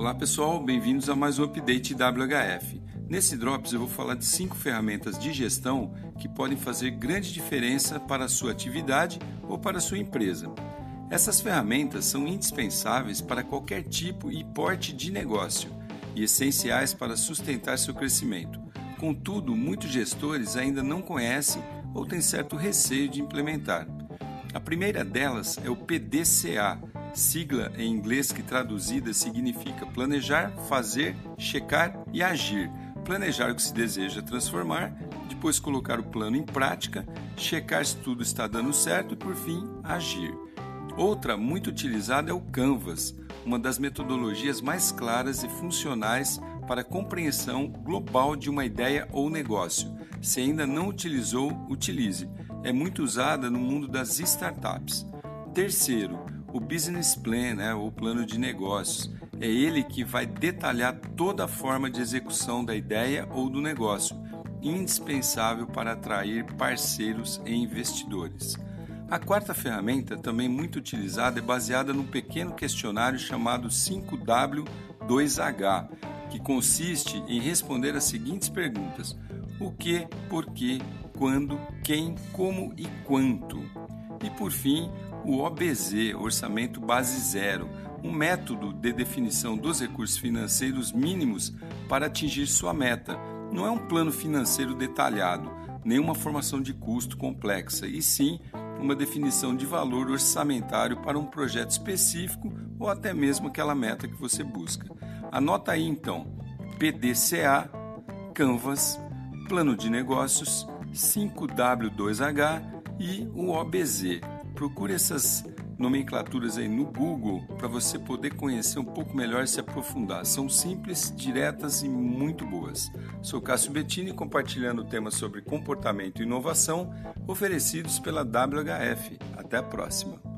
Olá pessoal, bem-vindos a mais um update WHF. Nesse Drops eu vou falar de cinco ferramentas de gestão que podem fazer grande diferença para a sua atividade ou para a sua empresa. Essas ferramentas são indispensáveis para qualquer tipo e porte de negócio e essenciais para sustentar seu crescimento. Contudo, muitos gestores ainda não conhecem ou têm certo receio de implementar. A primeira delas é o PDCA, sigla em inglês que traduzida significa planejar, fazer, checar e agir. Planejar o que se deseja transformar, depois colocar o plano em prática, checar se tudo está dando certo e, por fim, agir. Outra muito utilizada é o Canvas, uma das metodologias mais claras e funcionais para a compreensão global de uma ideia ou negócio. Se ainda não utilizou, utilize. É muito usada no mundo das startups. Terceiro, o business plan, né, ou plano de negócios. É ele que vai detalhar toda a forma de execução da ideia ou do negócio, indispensável para atrair parceiros e investidores. A quarta ferramenta, também muito utilizada, é baseada num pequeno questionário chamado 5W2H, que consiste em responder as seguintes perguntas: o que, por quê, quando, quem, como e quanto. E por fim, o OBZ, Orçamento Base Zero, um método de definição dos recursos financeiros mínimos para atingir sua meta. Não é um plano financeiro detalhado, nem uma formação de custo complexa, e sim uma definição de valor orçamentário para um projeto específico ou até mesmo aquela meta que você busca. Anota aí então: PDCA, Canvas, Plano de Negócios, 5W2H e o OBZ. Procure essas nomenclaturas aí no Google para você poder conhecer um pouco melhor e se aprofundar. São simples, diretas e muito boas. Sou Cássio Bettini compartilhando temas sobre comportamento e inovação oferecidos pela WHF. Até a próxima.